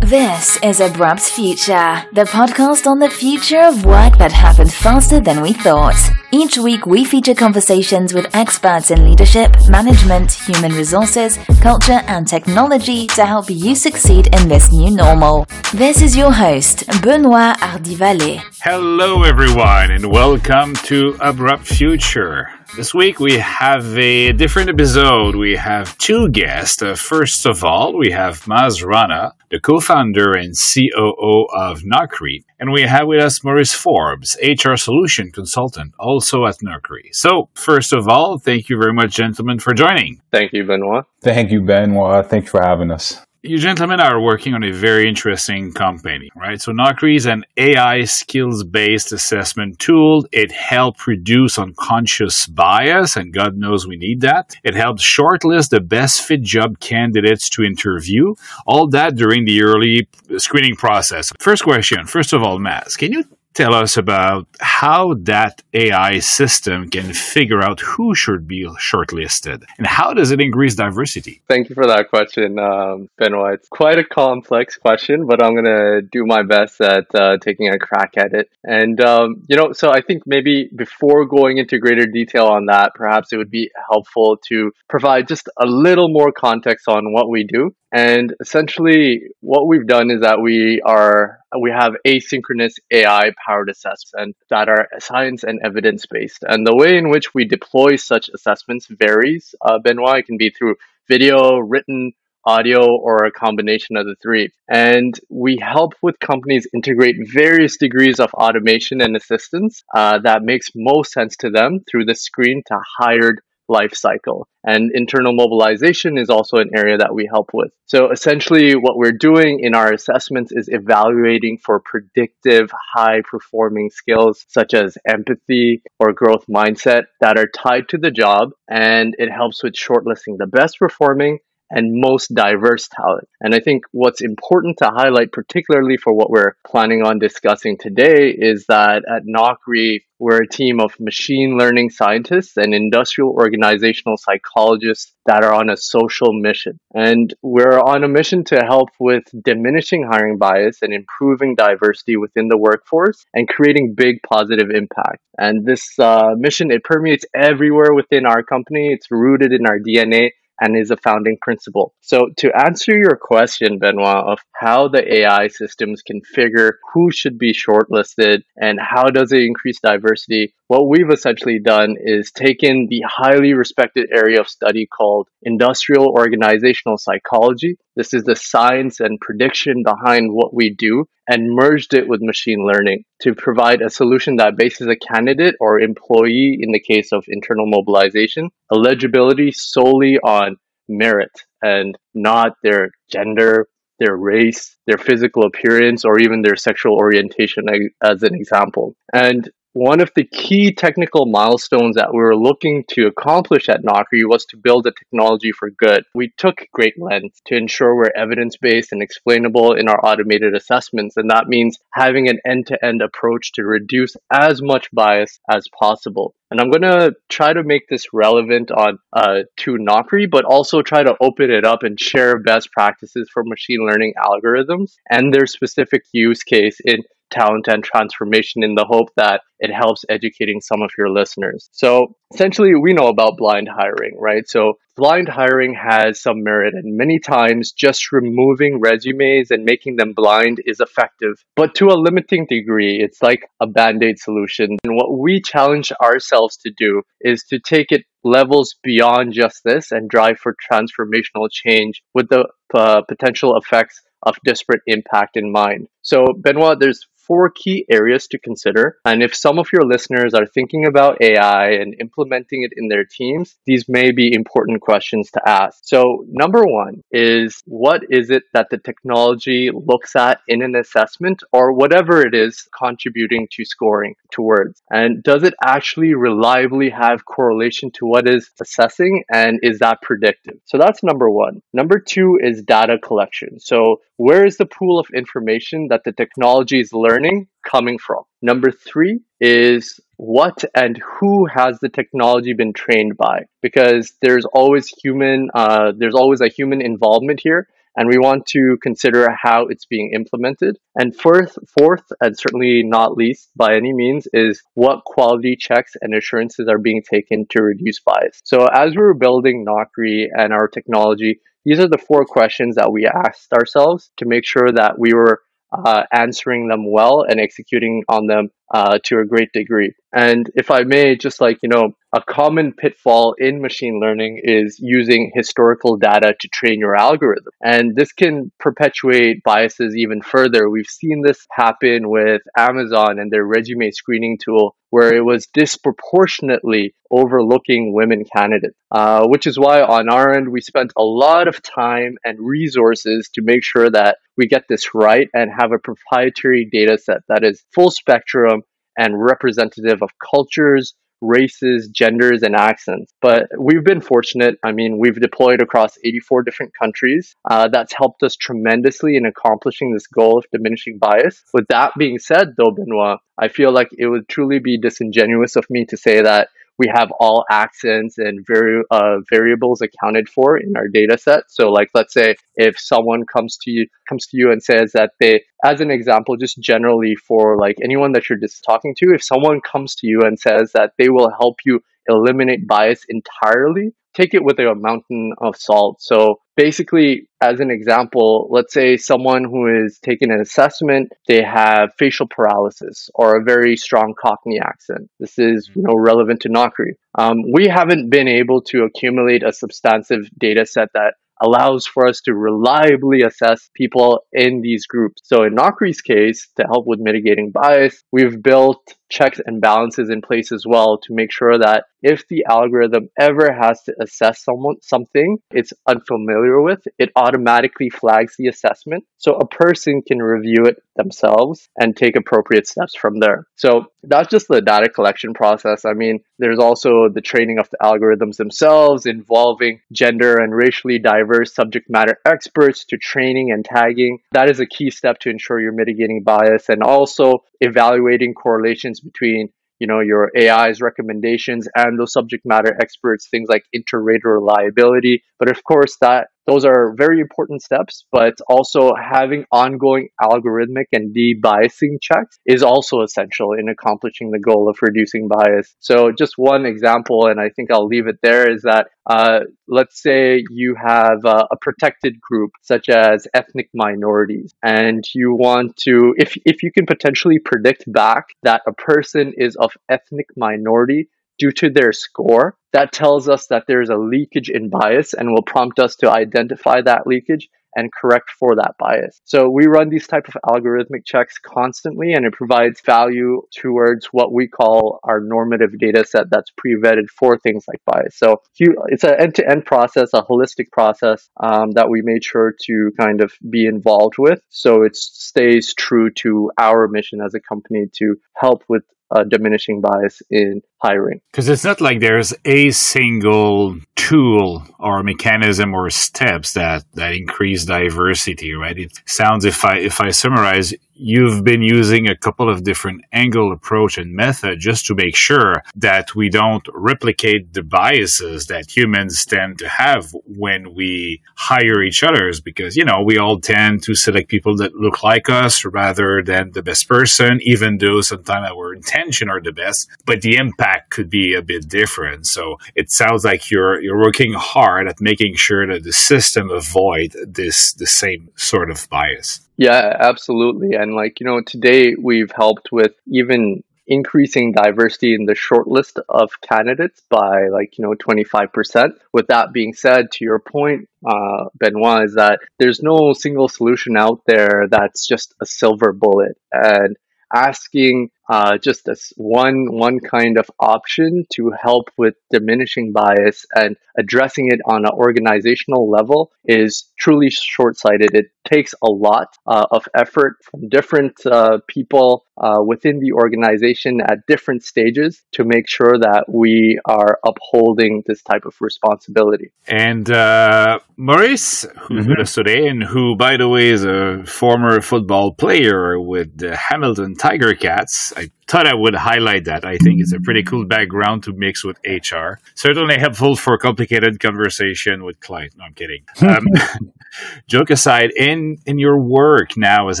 This is Abrupt Future, the podcast on the future of work that happened faster than we thought. Each week, we feature conversations with experts in leadership, management, human resources, culture, and technology to help you succeed in this new normal. This is your host, Benoit Hardy-Vallée. Hello, everyone, and welcome to Abrupt Future. This week we have a different episode. We have two guests. Uh, first of all, we have Maz Rana, the co-founder and COO of Knockri, and we have with us Maurice Forbes, HR solution consultant, also at Knockri. So, first of all, thank you very much, gentlemen, for joining. Thank you, Benoit. Thank you, Benoit. Thanks for having us you gentlemen are working on a very interesting company, right? So Knockri is an AI skills-based assessment tool. It helps reduce unconscious bias, and God knows we need that. It helps shortlist the best fit job candidates to interview. All that during the early screening process. First question, first of all, Matt, can you tell us about how that AI system can figure out who should be shortlisted and how does it increase diversity? Thank you for that question, um, Benoit. It's quite a complex question, but I'm going to do my best at uh, taking a crack at it. And, um, you know, so I think maybe before going into greater detail on that, perhaps it would be helpful to provide just a little more context on what we do. And essentially, what we've done is that we are we have asynchronous AI powered assessments that are science and evidence based. And the way in which we deploy such assessments varies. Uh, Benoit, it can be through video, written, audio, or a combination of the three. And we help with companies integrate various degrees of automation and assistance uh, that makes most sense to them through the screen to hired life cycle. And internal mobilization is also an area that we help with. So essentially, what we're doing in our assessments is evaluating for predictive, high performing skills such as empathy or growth mindset that are tied to the job. And it helps with shortlisting the best performing and most diverse talent. And I think what's important to highlight, particularly for what we're planning on discussing today, is that at Knockri, we're a team of machine learning scientists and industrial organizational psychologists that are on a social mission. And we're on a mission to help with diminishing hiring bias and improving diversity within the workforce and creating big positive impact. And this uh, mission, it permeates everywhere within our company. It's rooted in our DNA and is a founding principle. So, to answer your question, Benoit, of how the AI systems can figure who should be shortlisted and how does it increase diversity, what we've essentially done is taken the highly respected area of study called industrial organizational psychology. This is the science and prediction behind what we do and merged it with machine learning to provide a solution that bases a candidate or employee, in the case of internal mobilization, eligibility solely on merit and not their gender, their race, their physical appearance, or even their sexual orientation, as an example. And one of the key technical milestones that we were looking to accomplish at Knockri was to build a technology for good. We took great lengths to ensure we're evidence based and explainable in our automated assessments, and that means having an end to end approach to reduce as much bias as possible. And I'm going to try to make this relevant on uh, to Knockri, but also try to open it up and share best practices for machine learning algorithms and their specific use case in talent and transformation in the hope that it helps educating some of your listeners. So essentially, we know about blind hiring, right? So blind hiring has some merit, and many times just removing resumes and making them blind is effective. But to a limiting degree, it's like a band aid solution. And what we challenge ourselves to do is to take it levels beyond just this and drive for transformational change with the uh, potential effects of disparate impact in mind. So, Benoit, there's four key areas to consider. And if some of your listeners are thinking about AI and implementing it in their teams, these may be important questions to ask. So, number one is what is it that the technology looks at in an assessment or whatever it is contributing to scoring towards? And does it actually reliably have correlation to what is assessing and is that predictive? So, that's number one. Number two is data collection. So, where is the pool of information that the technology is learning? Learning coming from. Number three is what and who has the technology been trained by? Because there's always human, uh, there's always a human involvement here. and we want to consider how it's being implemented. And fourth, fourth, and certainly not least by any means, is what quality checks and assurances are being taken to reduce bias. So as we were building Knockri and our technology, these are the four questions that we asked ourselves to make sure that we were uh, answering them well and executing on them uh, to a great degree. And if I may, just like, you know, a common pitfall in machine learning is using historical data to train your algorithm. And this can perpetuate biases even further. We've seen this happen with Amazon and their resume screening tool, where it was disproportionately overlooking women candidates, uh, which is why on our end, we spent a lot of time and resources to make sure that we get this right and have a proprietary data set that is full spectrum and representative of cultures, races, genders, and accents. But we've been fortunate. I mean, we've deployed across 84 different countries. Uh, that's helped us tremendously in accomplishing this goal of diminishing bias. With that being said, though, Benoit, I feel like it would truly be disingenuous of me to say that we have all accents and vari- uh, variables accounted for in our data set. So like, let's say if someone comes to you, comes to you and says that they, as an example, just generally for like anyone that you're just talking to, if someone comes to you and says that they will help you eliminate bias entirely, take it with a mountain of salt. So basically, as an example, let's say someone who is taking an assessment, they have facial paralysis or a very strong Cockney accent. This is you know relevant to Knockri. Um, we haven't been able to accumulate a substantive data set that allows for us to reliably assess people in these groups. So in Knockri's case, to help with mitigating bias, we've built checks and balances in place as well to make sure that if the algorithm ever has to assess someone something it's unfamiliar with, it automatically flags the assessment so a person can review it themselves and take appropriate steps from there. So that's just the data collection process. I mean, there's also the training of the algorithms themselves involving gender and racially diverse subject matter experts to training and tagging. That is a key step to ensure you're mitigating bias and also evaluating correlations between you know your AI's recommendations and those subject matter experts, things like inter-rater reliability. But of course, that those are very important steps. But also having ongoing algorithmic and de-biasing checks is also essential in accomplishing the goal of reducing bias. So just one example, and I think I'll leave it there, is that uh, let's say you have a, a protected group such as ethnic minorities, and you want to, if if you can potentially predict back that a person is of ethnic minority due to their score, that tells us that there's a leakage in bias and will prompt us to identify that leakage and correct for that bias. So we run these type of algorithmic checks constantly and it provides value towards what we call our normative data set that's pre-vetted for things like bias. So it's an end-to-end process, a holistic process um, that we made sure to kind of be involved with. So it stays true to our mission as a company to help with uh, diminishing bias in hiring. Because it's not like there's a single tool or mechanism or steps that that increase diversity, right? It sounds if I if I summarize, you've been using a couple of different angle approach and method just to make sure that we don't replicate the biases that humans tend to have when we hire each others because you know we all tend to select people that look like us rather than the best person even though sometimes our intention are the best but the impact could be a bit different so it sounds like you're you're working hard at making sure that the system avoid this the same sort of bias yeah, absolutely. And like, you know, today we've helped with even increasing diversity in the shortlist of candidates by like, you know, 25%. With that being said, to your point, uh, Benoit, is that there's no single solution out there that's just a silver bullet. And asking uh, just as one one kind of option to help with diminishing bias and addressing it on an organizational level is truly short-sighted. It takes a lot uh, of effort from different uh, people uh, within the organization at different stages to make sure that we are upholding this type of responsibility. And uh, Maurice, who's mm-hmm. with us today, and who, by the way, is a former football player with the Hamilton Tiger Cats. I thought I would highlight that. I think it's a pretty cool background to mix with HR. Certainly helpful for complicated conversation with clients. No, I'm kidding. Um, joke aside, in in your work now as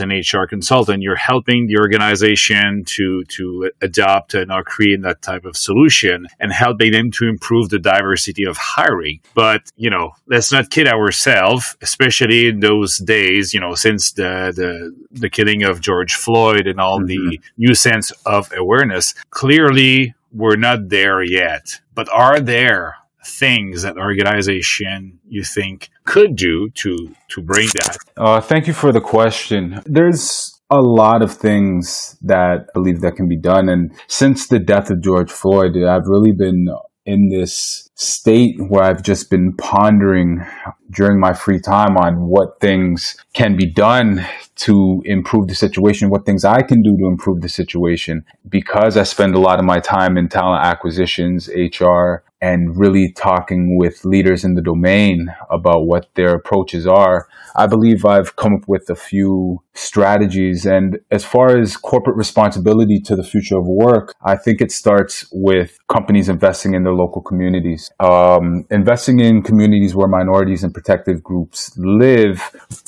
an HR consultant, you're helping the organization to to adopt and or create that type of solution and helping them to improve the diversity of hiring. But you know, let's not kid ourselves, especially in those days. You know, since the the, the killing of George Floyd and all mm-hmm. the new sense of awareness, clearly we're not there yet. But are there things that organization you think could do to to bring that? Uh, thank you for the question. There's a lot of things that I believe that can be done, and since the death of George Floyd, I've really been in this state where I've just been pondering during my free time on what things can be done to improve the situation, what things I can do to improve the situation. Because I spend a lot of my time in talent acquisitions, HR, and really talking with leaders in the domain about what their approaches are, I believe I've come up with a few strategies. And as far as corporate responsibility to the future of work, I think it starts with companies investing in their local communities. Um, investing in communities where minorities and protected groups live,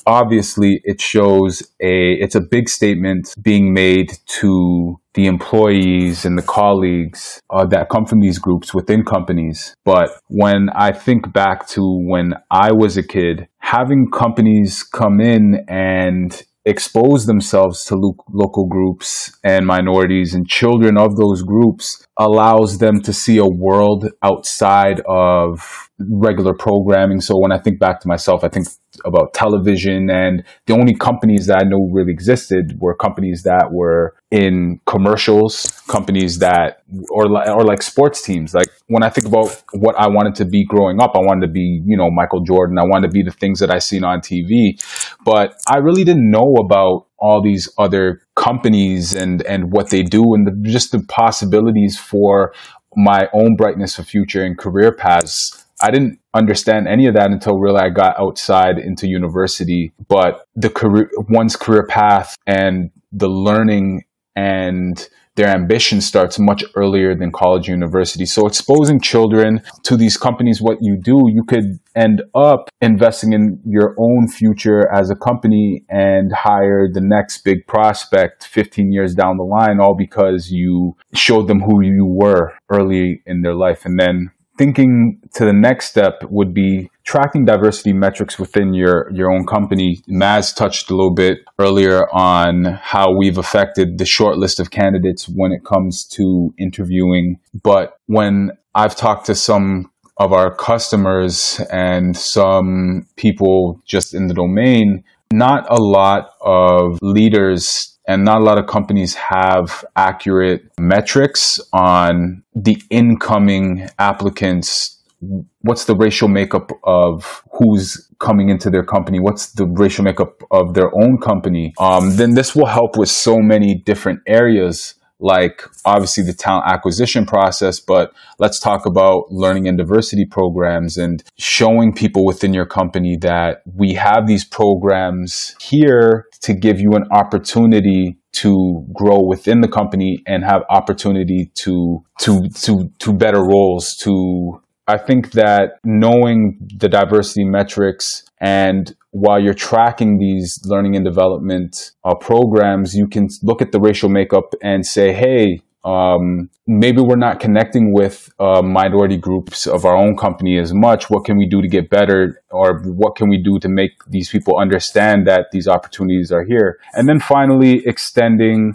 obviously it shows a, it's a big statement being made to the employees and the colleagues uh, that come from these groups within companies. But when I think back to when I was a kid, having companies come in and expose themselves to lo- local groups and minorities and children of those groups allows them to see a world outside of regular programming. So when I think back to myself, I think about television and the only companies that I know really existed were companies that were in commercials, companies that, or, or like sports teams. Like when I think about what I wanted to be growing up, I wanted to be, you know, Michael Jordan. I wanted to be the things that I seen on TV, but I really didn't know about all these other companies and, and what they do and the, just the possibilities for my own brightness for future and career paths I didn't understand any of that until really I got outside into university. But the career, one's career path and the learning and their ambition starts much earlier than college university. So exposing children to these companies, what you do, you could end up investing in your own future as a company and hire the next big prospect 15 years down the line, all because you showed them who you were early in their life. And then thinking to the next step would be tracking diversity metrics within your, your own company. Maz touched a little bit earlier on how we've affected the short list of candidates when it comes to interviewing. But when I've talked to some of our customers and some people just in the domain, not a lot of leaders and not a lot of companies have accurate metrics on the incoming applicants. What's the racial makeup of who's coming into their company? What's the racial makeup of their own company? Um, then this will help with so many different areas like obviously the talent acquisition process, but let's talk about learning and diversity programs and showing people within your company that we have these programs here to give you an opportunity to grow within the company and have opportunity to to to to better roles to I think that knowing the diversity metrics and while you're tracking these learning and development uh, programs, you can look at the racial makeup and say, hey, um, maybe we're not connecting with uh, minority groups of our own company as much. What can we do to get better, or what can we do to make these people understand that these opportunities are here? And then finally, extending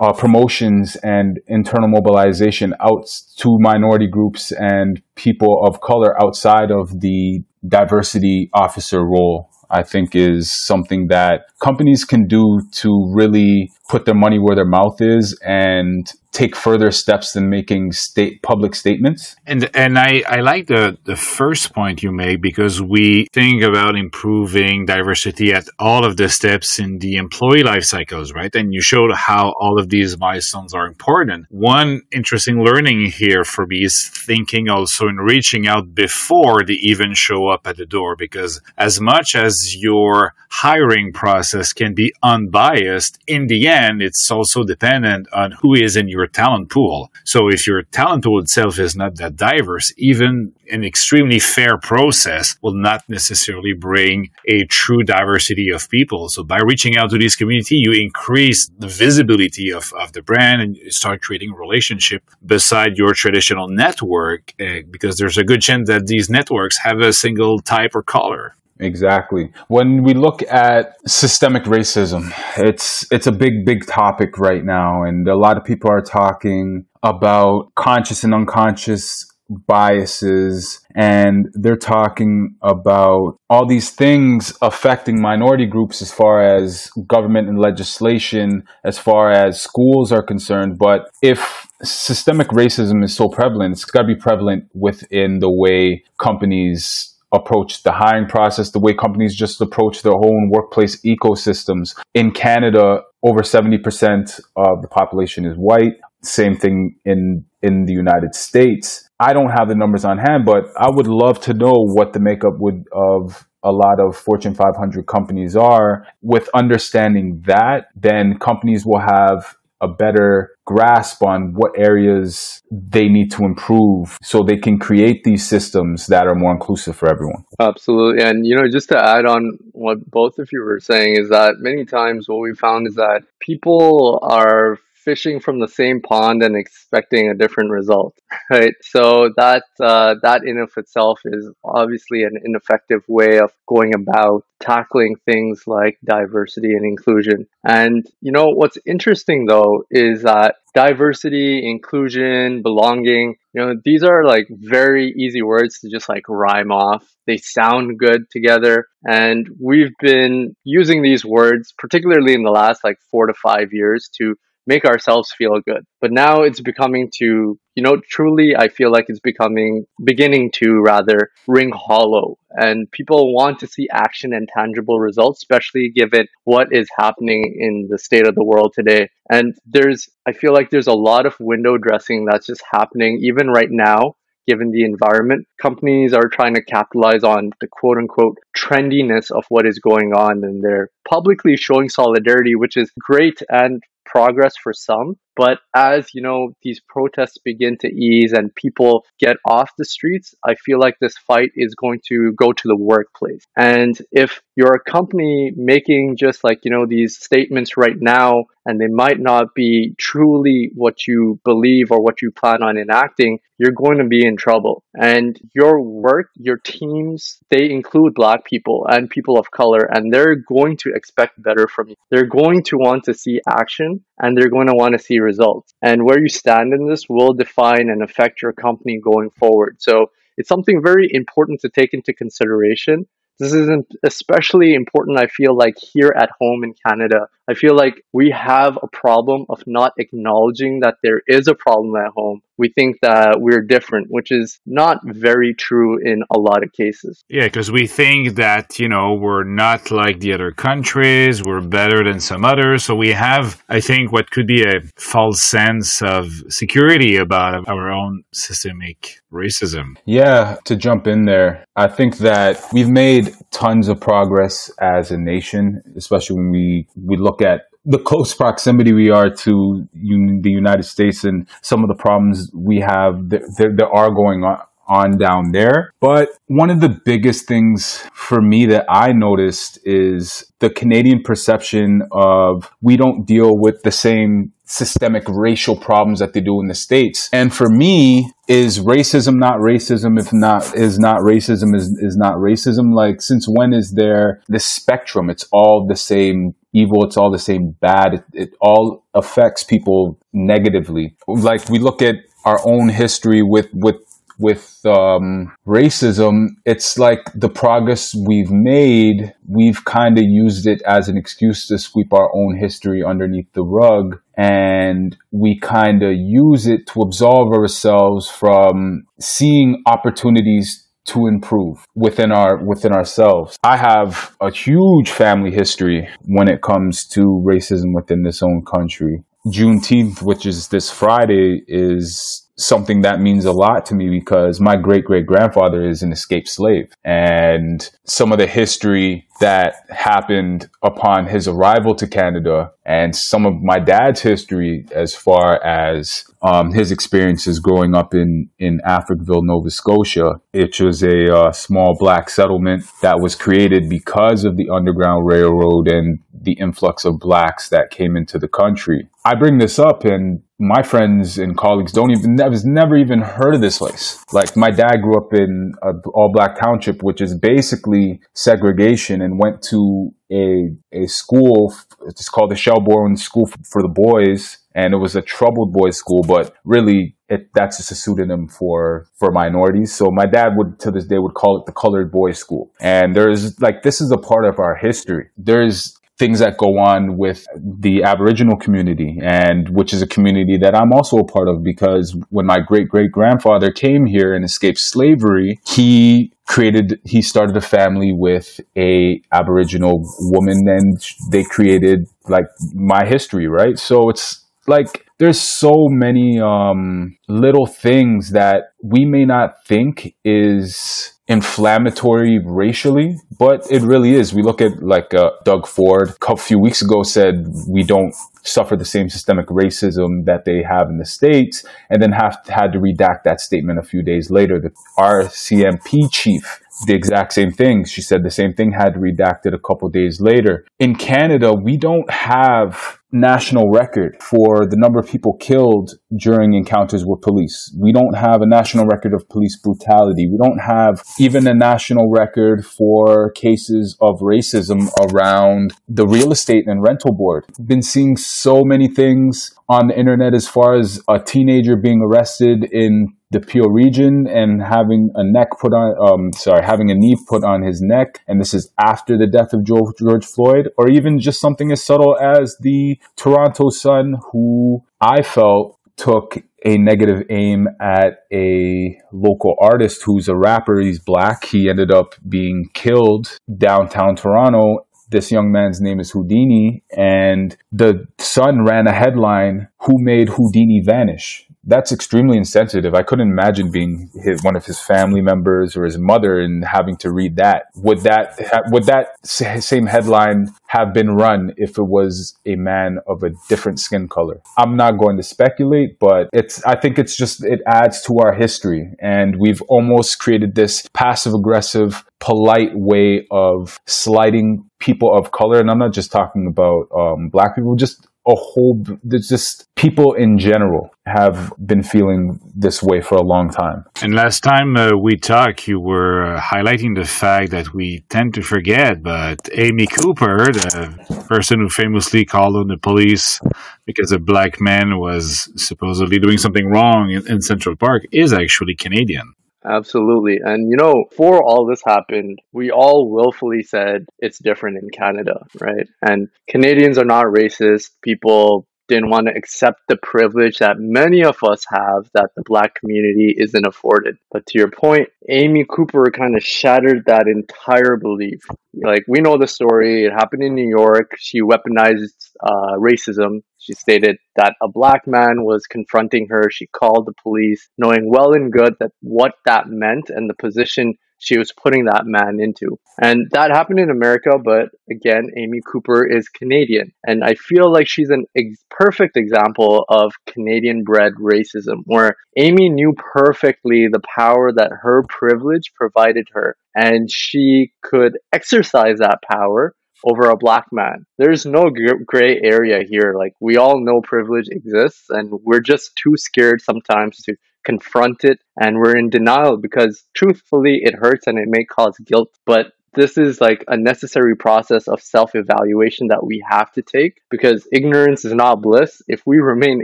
uh, promotions and internal mobilization out to minority groups and people of color outside of the diversity officer role. I think is something that companies can do to really put their money where their mouth is and take further steps than making state public statements. And and I, I like the, the first point you make because we think about improving diversity at all of the steps in the employee life cycles, right? And you showed how all of these milestones are important. One interesting learning here for me is thinking also in reaching out before they even show up at the door because as much as your hiring process can be unbiased, in the end it's also dependent on who is in your your talent pool. So if your talent pool itself is not that diverse, even an extremely fair process will not necessarily bring a true diversity of people. So by reaching out to this community, you increase the visibility of, of the brand and start creating a relationship beside your traditional network uh, because there's a good chance that these networks have a single type or color. Exactly. When we look at systemic racism, it's it's a big big topic right now and a lot of people are talking about conscious and unconscious biases and they're talking about all these things affecting minority groups as far as government and legislation as far as schools are concerned but if systemic racism is so prevalent it's got to be prevalent within the way companies approach the hiring process, the way companies just approach their own workplace ecosystems. In Canada, over 70% of the population is white. Same thing in, in the United States. I don't have the numbers on hand, but I would love to know what the makeup would of a lot of Fortune 500 companies are. With understanding that, then companies will have a better grasp on what areas they need to improve so they can create these systems that are more inclusive for everyone. Absolutely. And, you know, just to add on what both of you were saying is that many times what we found is that people are fishing from the same pond and expecting a different result, right? So that uh, that in of itself is obviously an ineffective way of going about tackling things like diversity and inclusion. And you know what's interesting though is that diversity, inclusion, belonging, you know, these are like very easy words to just like rhyme off. They sound good together. And we've been using these words, particularly in the last like four to five years, to make ourselves feel good. But now it's becoming to, you know, truly, I feel like it's becoming, beginning to rather ring hollow. And people want to see action and tangible results, especially given what is happening in the state of the world today. And there's, I feel like there's a lot of window dressing that's just happening even right now given the environment. Companies are trying to capitalize on the quote unquote trendiness of what is going on and they're publicly showing solidarity, which is great and progress for some. But as you know, these protests begin to ease and people get off the streets, I feel like this fight is going to go to the workplace. And if you're a company making just like, you know, these statements right now, and they might not be truly what you believe or what you plan on enacting, you're going to be in trouble. And your work, your teams, they include black people and people of color, and they're going to expect better from you. They're going to want to see action and they're going to want to see results. And where you stand in this will define and affect your company going forward. So it's something very important to take into consideration. This isn't especially important, I feel like, here at home in Canada. I feel like we have a problem of not acknowledging that there is a problem at home we think that we're different, which is not very true in a lot of cases. Yeah, because we think that, you know, we're not like the other countries, we're better than some others. So we have, I think, what could be a false sense of security about our own systemic racism. Yeah, to jump in there, I think that we've made tons of progress as a nation, especially when we, we look at the close proximity we are to the United States and some of the problems we have that, that are going on on down there. But one of the biggest things for me that I noticed is the Canadian perception of we don't deal with the same systemic racial problems that they do in the States. And for me, is racism not racism if not is not racism is, is not racism? Like since when is there this spectrum? It's all the same evil, it's all the same bad. It, it all affects people negatively. Like we look at our own history with with with um, racism, it's like the progress we've made, we've kind of used it as an excuse to sweep our own history underneath the rug. And we kind of use it to absolve ourselves from seeing opportunities to improve within our within ourselves. I have a huge family history when it comes to racism within this own country. Juneteenth, which is this Friday, is something that means a lot to me because my great great grandfather is an escaped slave. And some of the history that happened upon his arrival to Canada and some of my dad's history as far as um, his experiences growing up in, in Africville, Nova Scotia, which was a uh, small black settlement that was created because of the Underground Railroad and the influx of blacks that came into the country. I bring this up and my friends and colleagues don't even have never even heard of this place. Like my dad grew up in an all black township, which is basically segregation, and went to a a school. It's called the Shelburne School for the Boys, and it was a troubled boys school, but really it, that's just a pseudonym for for minorities. So my dad would to this day would call it the colored boys school. And there's like this is a part of our history. There's things that go on with the Aboriginal community, and which is a community that I'm also a part of because when my great great grandfather came here and escaped slavery, he created he started a family with a Aboriginal woman, and they created like my history, right? So it's like there's so many um, little things that we may not think is inflammatory racially, but it really is. We look at like uh, Doug Ford a few weeks ago said we don't suffer the same systemic racism that they have in the states, and then have had to redact that statement a few days later. The RCMP chief the exact same thing. She said the same thing had redacted a couple days later. In Canada, we don't have national record for the number of people killed during encounters with police. We don't have a national record of police brutality. We don't have even a national record for cases of racism around the real estate and rental board. Been seeing so many things on the internet as far as a teenager being arrested in the Peel region and having a neck put on, um, sorry, having a knee put on his neck. And this is after the death of George, George Floyd, or even just something as subtle as the Toronto Sun, who I felt took a negative aim at a local artist who's a rapper. He's black. He ended up being killed downtown Toronto. This young man's name is Houdini, and the Sun ran a headline, Who Made Houdini Vanish? That's extremely insensitive. I couldn't imagine being his, one of his family members or his mother and having to read that. Would that would that same headline have been run if it was a man of a different skin color? I'm not going to speculate, but it's I think it's just it adds to our history, and we've almost created this passive aggressive, polite way of slighting people of color, and I'm not just talking about um, black people, just a whole there's just people in general have been feeling this way for a long time. And last time uh, we talked you were uh, highlighting the fact that we tend to forget but amy cooper the person who famously called on the police because a black man was supposedly doing something wrong in, in central park is actually canadian Absolutely. And you know, before all this happened, we all willfully said it's different in Canada, right? And Canadians are not racist. People didn't want to accept the privilege that many of us have that the black community isn't afforded. But to your point, Amy Cooper kind of shattered that entire belief. Like, we know the story. It happened in New York. She weaponized uh, racism. She stated that a black man was confronting her. She called the police, knowing well and good that what that meant and the position she was putting that man into. And that happened in America, but again, Amy Cooper is Canadian. And I feel like she's an ex- perfect example of Canadian bred racism, where Amy knew perfectly the power that her privilege provided her, and she could exercise that power over a black man. There's no gray area here. Like, we all know privilege exists, and we're just too scared sometimes to confront it and we're in denial because truthfully it hurts and it may cause guilt but this is like a necessary process of self evaluation that we have to take because ignorance is not bliss. If we remain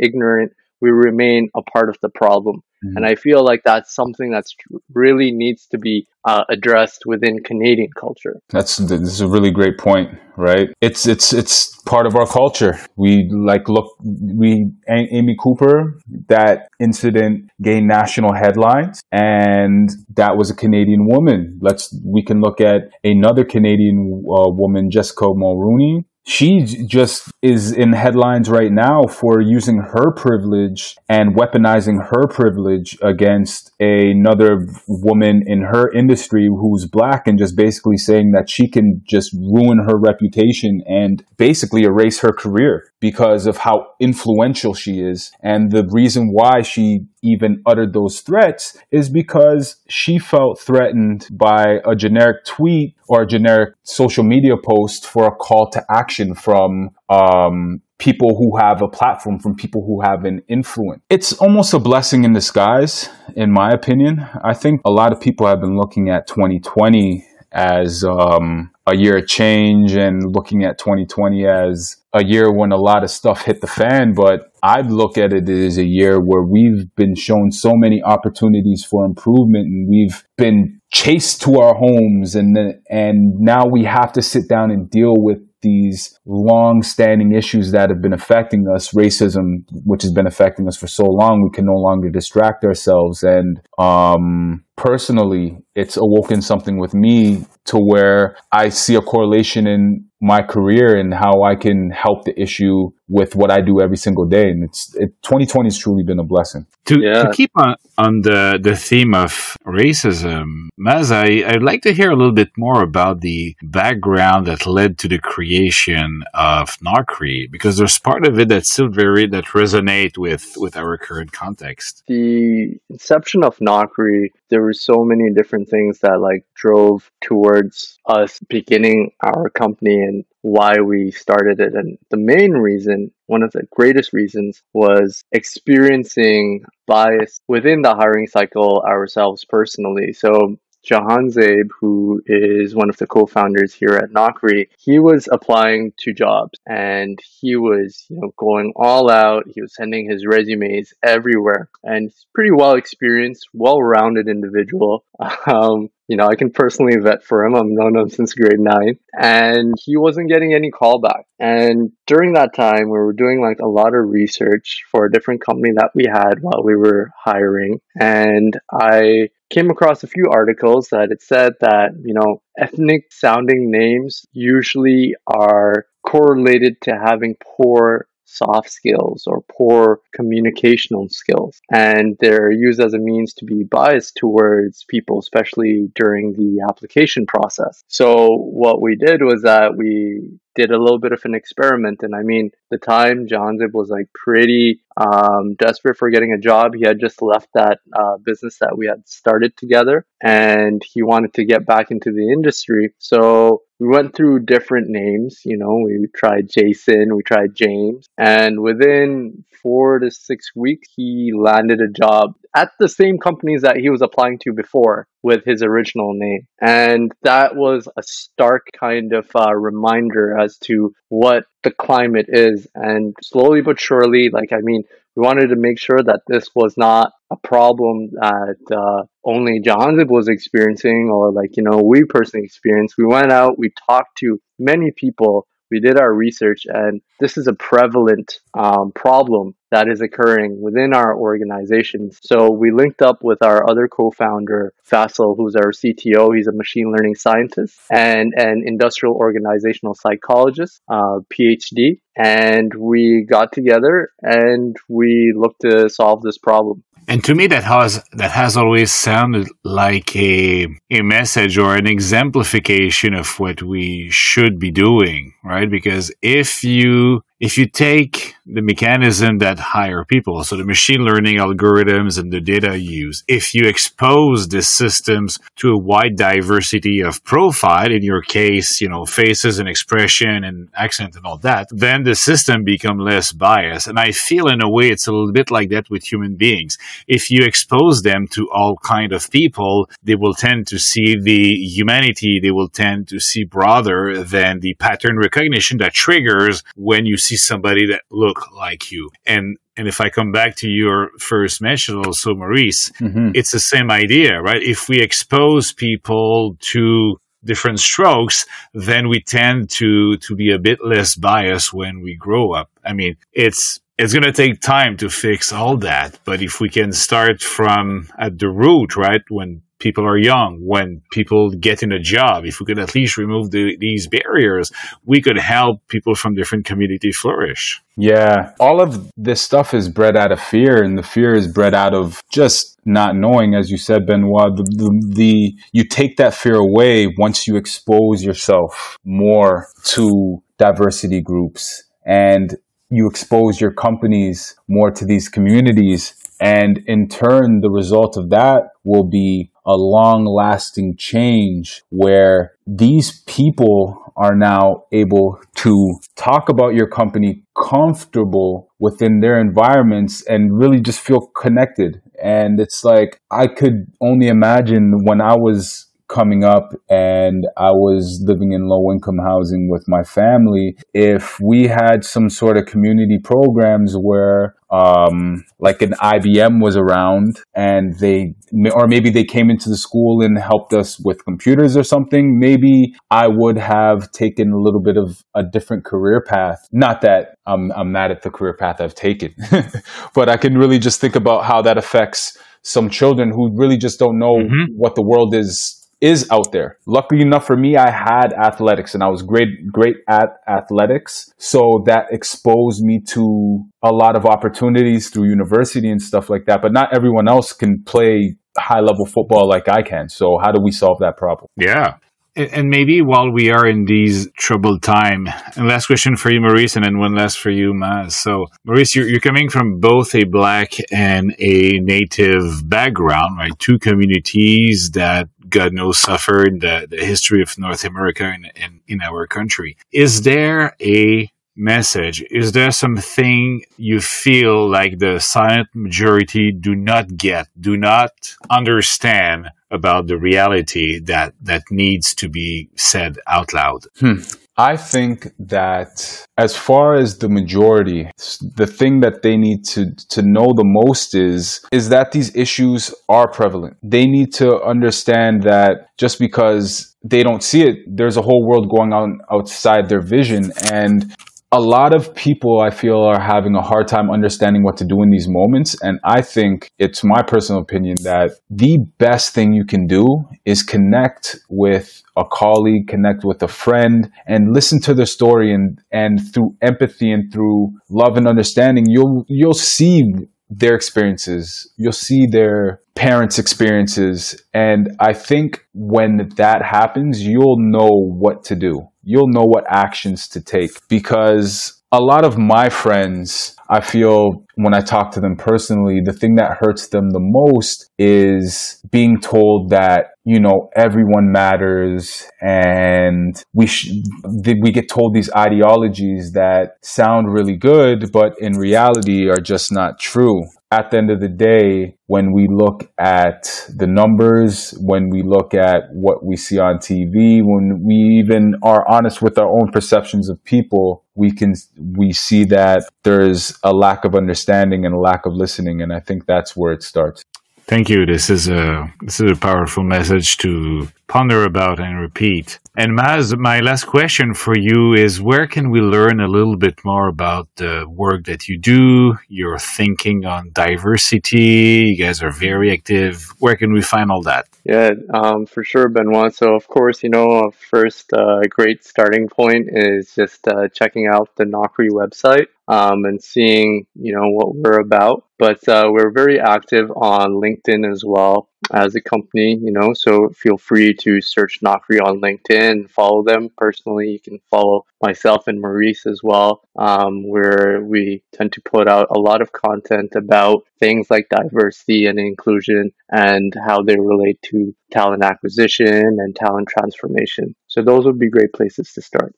ignorant, we remain a part of the problem. Mm-hmm. And I feel like that's something that's really needs to be uh, addressed within Canadian culture. That's this is a really great point, right? It's it's it's part of our culture. We like look we Amy Cooper that incident gained national headlines, and that was a Canadian woman. Let's we can look at another Canadian uh, woman, Jessica Mulroney, she just is in headlines right now for using her privilege and weaponizing her privilege against another woman in her industry who's black and just basically saying that she can just ruin her reputation and basically erase her career because of how influential she is. And the reason why she even uttered those threats is because she felt threatened by a generic tweet or a generic social media post for a call to action from um, people who have a platform, from people who have an influence. It's almost a blessing in disguise, in my opinion. I think a lot of people have been looking at 2020 as um, a year of change and looking at 2020 as a year when a lot of stuff hit the fan. But I look at it as a year where we've been shown so many opportunities for improvement and we've been chased to our homes and and now we have to sit down and deal with these long-standing issues that have been affecting us. Racism which has been affecting us for so long we can no longer distract ourselves and um, personally it's awoken something with me to where i see a correlation in my career and how I can help the issue with what I do every single day. And it's it, 2020 has truly been a blessing. To, yeah. to keep on, on the, the theme of racism, Maz, I, I'd like to hear a little bit more about the background that led to the creation of Knockri, because there's part of it that's still very, that resonate with, with our current context. The inception of Knockri, there were so many different things that like drove towards us beginning our company and why we started it. And the main reason, one of the greatest reasons, was experiencing bias within the hiring cycle ourselves personally. So Jahanzeb, who is one of the co-founders here at Knockri, he was applying to jobs and he was, you know, going all out. He was sending his resumes everywhere and he's pretty well experienced, well-rounded individual. Um, you know, I can personally vet for him. I've known him since grade nine and he wasn't getting any callback. And during that time, we were doing like a lot of research for a different company that we had while we were hiring. And I came across a few articles that it said that, you know, ethnic sounding names usually are correlated to having poor soft skills or poor communicational skills. And they're used as a means to be biased towards people, especially during the application process. So what we did was that we did a little bit of an experiment. And I mean, the time John Jahanzeb was like pretty um, desperate for getting a job. He had just left that uh, business that we had started together and he wanted to get back into the industry. So we went through different names. You know, we tried Jason, we tried James, and within four to six weeks, he landed a job at the same companies that he was applying to before with his original name. And that was a stark kind of uh, reminder as to what the climate is. And slowly but surely, like, I mean, we wanted to make sure that this was not a problem that uh, only Jahanzeb was experiencing or like, you know, we personally experienced. We went out, we talked to many people we did our research and this is a prevalent um, problem that is occurring within our organization. So we linked up with our other co-founder, Faisal, who's our CTO. He's a machine learning scientist and an industrial organizational psychologist, uh, PhD. And we got together and we looked to solve this problem. And to me, that has that has always sounded like a a message or an exemplification of what we should be doing, right? Because if you if you take the mechanism that hire people, so the machine learning algorithms and the data use, if you expose these systems to a wide diversity of profile, in your case, you know, faces and expression and accent and all that, then the system become less biased. And I feel in a way it's a little bit like that with human beings. If you expose them to all kind of people, they will tend to see the humanity, they will tend to see broader than the pattern recognition that triggers when you see see somebody that look like you. And and if I come back to your first mention also, Maurice, mm-hmm. it's the same idea, right? If we expose people to different strokes, then we tend to to be a bit less biased when we grow up. I mean, it's it's going to take time to fix all that, but if we can start from at the root, right, when people are young, when people get in a job. If we could at least remove the, these barriers, we could help people from different communities flourish. Yeah, all of this stuff is bred out of fear, and the fear is bred out of just not knowing, as you said, Benoit. The, the, the you take that fear away once you expose yourself more to diversity groups and you expose your companies more to these communities. And in turn, the result of that will be a long lasting change where these people are now able to talk about your company comfortable within their environments and really just feel connected. And it's like, I could only imagine when I was coming up and I was living in low income housing with my family, if we had some sort of community programs where um, like an IBM was around and they, or maybe they came into the school and helped us with computers or something, maybe I would have taken a little bit of a different career path. Not that I'm, I'm mad at the career path I've taken, but I can really just think about how that affects some children who really just don't know mm-hmm. what the world is is out there. Luckily enough for me, I had athletics and I was great, great at athletics. So that exposed me to a lot of opportunities through university and stuff like that. But not everyone else can play high level football like I can. So how do we solve that problem? Yeah. And maybe while we are in these troubled time, and last question for you, Maurice, and then one last for you, Maz. So, Maurice, you're, you're coming from both a black and a native background, right? Two communities that God knows suffered the, the history of North America in, in, in our country. Is there a message? Is there something you feel like the silent majority do not get, do not understand about the reality that that needs to be said out loud? Hmm. I think that as far as the majority, the thing that they need to, to know the most is, is that these issues are prevalent. They need to understand that just because they don't see it, there's a whole world going on outside their vision. And a lot of people I feel are having a hard time understanding what to do in these moments. And I think it's my personal opinion that the best thing you can do is connect with a colleague, connect with a friend and listen to their story and, and through empathy and through love and understanding, you'll, you'll see their experiences. You'll see their parents' experiences. And I think when that happens, you'll know what to do. You'll know what actions to take. Because a lot of my friends, I feel when I talk to them personally, the thing that hurts them the most is being told that, you know, everyone matters and we sh- we get told these ideologies that sound really good, but in reality are just not true at the end of the day, when we look at the numbers, when we look at what we see on TV, when we even are honest with our own perceptions of people, we can we see that there's a lack of understanding and a lack of listening, and I think that's where it starts. Thank you. This is a this is a powerful message to ponder about and repeat. And Maz, my last question for you is where can we learn a little bit more about the work that you do, your thinking on diversity? You guys are very active. Where can we find all that? Yeah, um, for sure, Benoit. So, of course, you know, first uh, great starting point is just uh, checking out the Knockri website um, and seeing, you know, what we're about. But uh, we're very active on LinkedIn as well as a company, you know, so feel free to search Knockri on LinkedIn follow them personally. You can follow myself and Maurice as well, um, where we tend to put out a lot of content about things like diversity and inclusion and how they relate to talent acquisition and talent transformation. So those would be great places to start.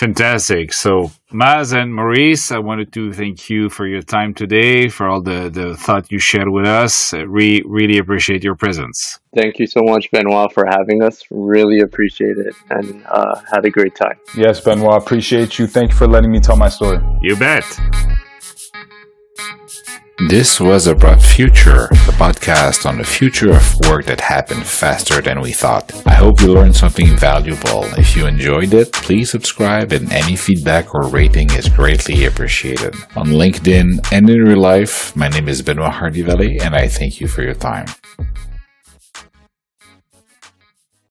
Fantastic. So, Maz and Maurice, I wanted to thank you for your time today, for all the, the thought you shared with us. We really appreciate your presence. Thank you so much, Benoit, for having us. Really appreciate it and uh, had a great time. Yes, Benoit, appreciate you. Thank you for letting me tell my story. You bet. This was Abrupt Future, the podcast on the future of work that happened faster than we thought. I hope you learned something valuable. If you enjoyed it, please subscribe and any feedback or rating is greatly appreciated. On LinkedIn and in real life, my name is Benoit Hardy and I thank you for your time.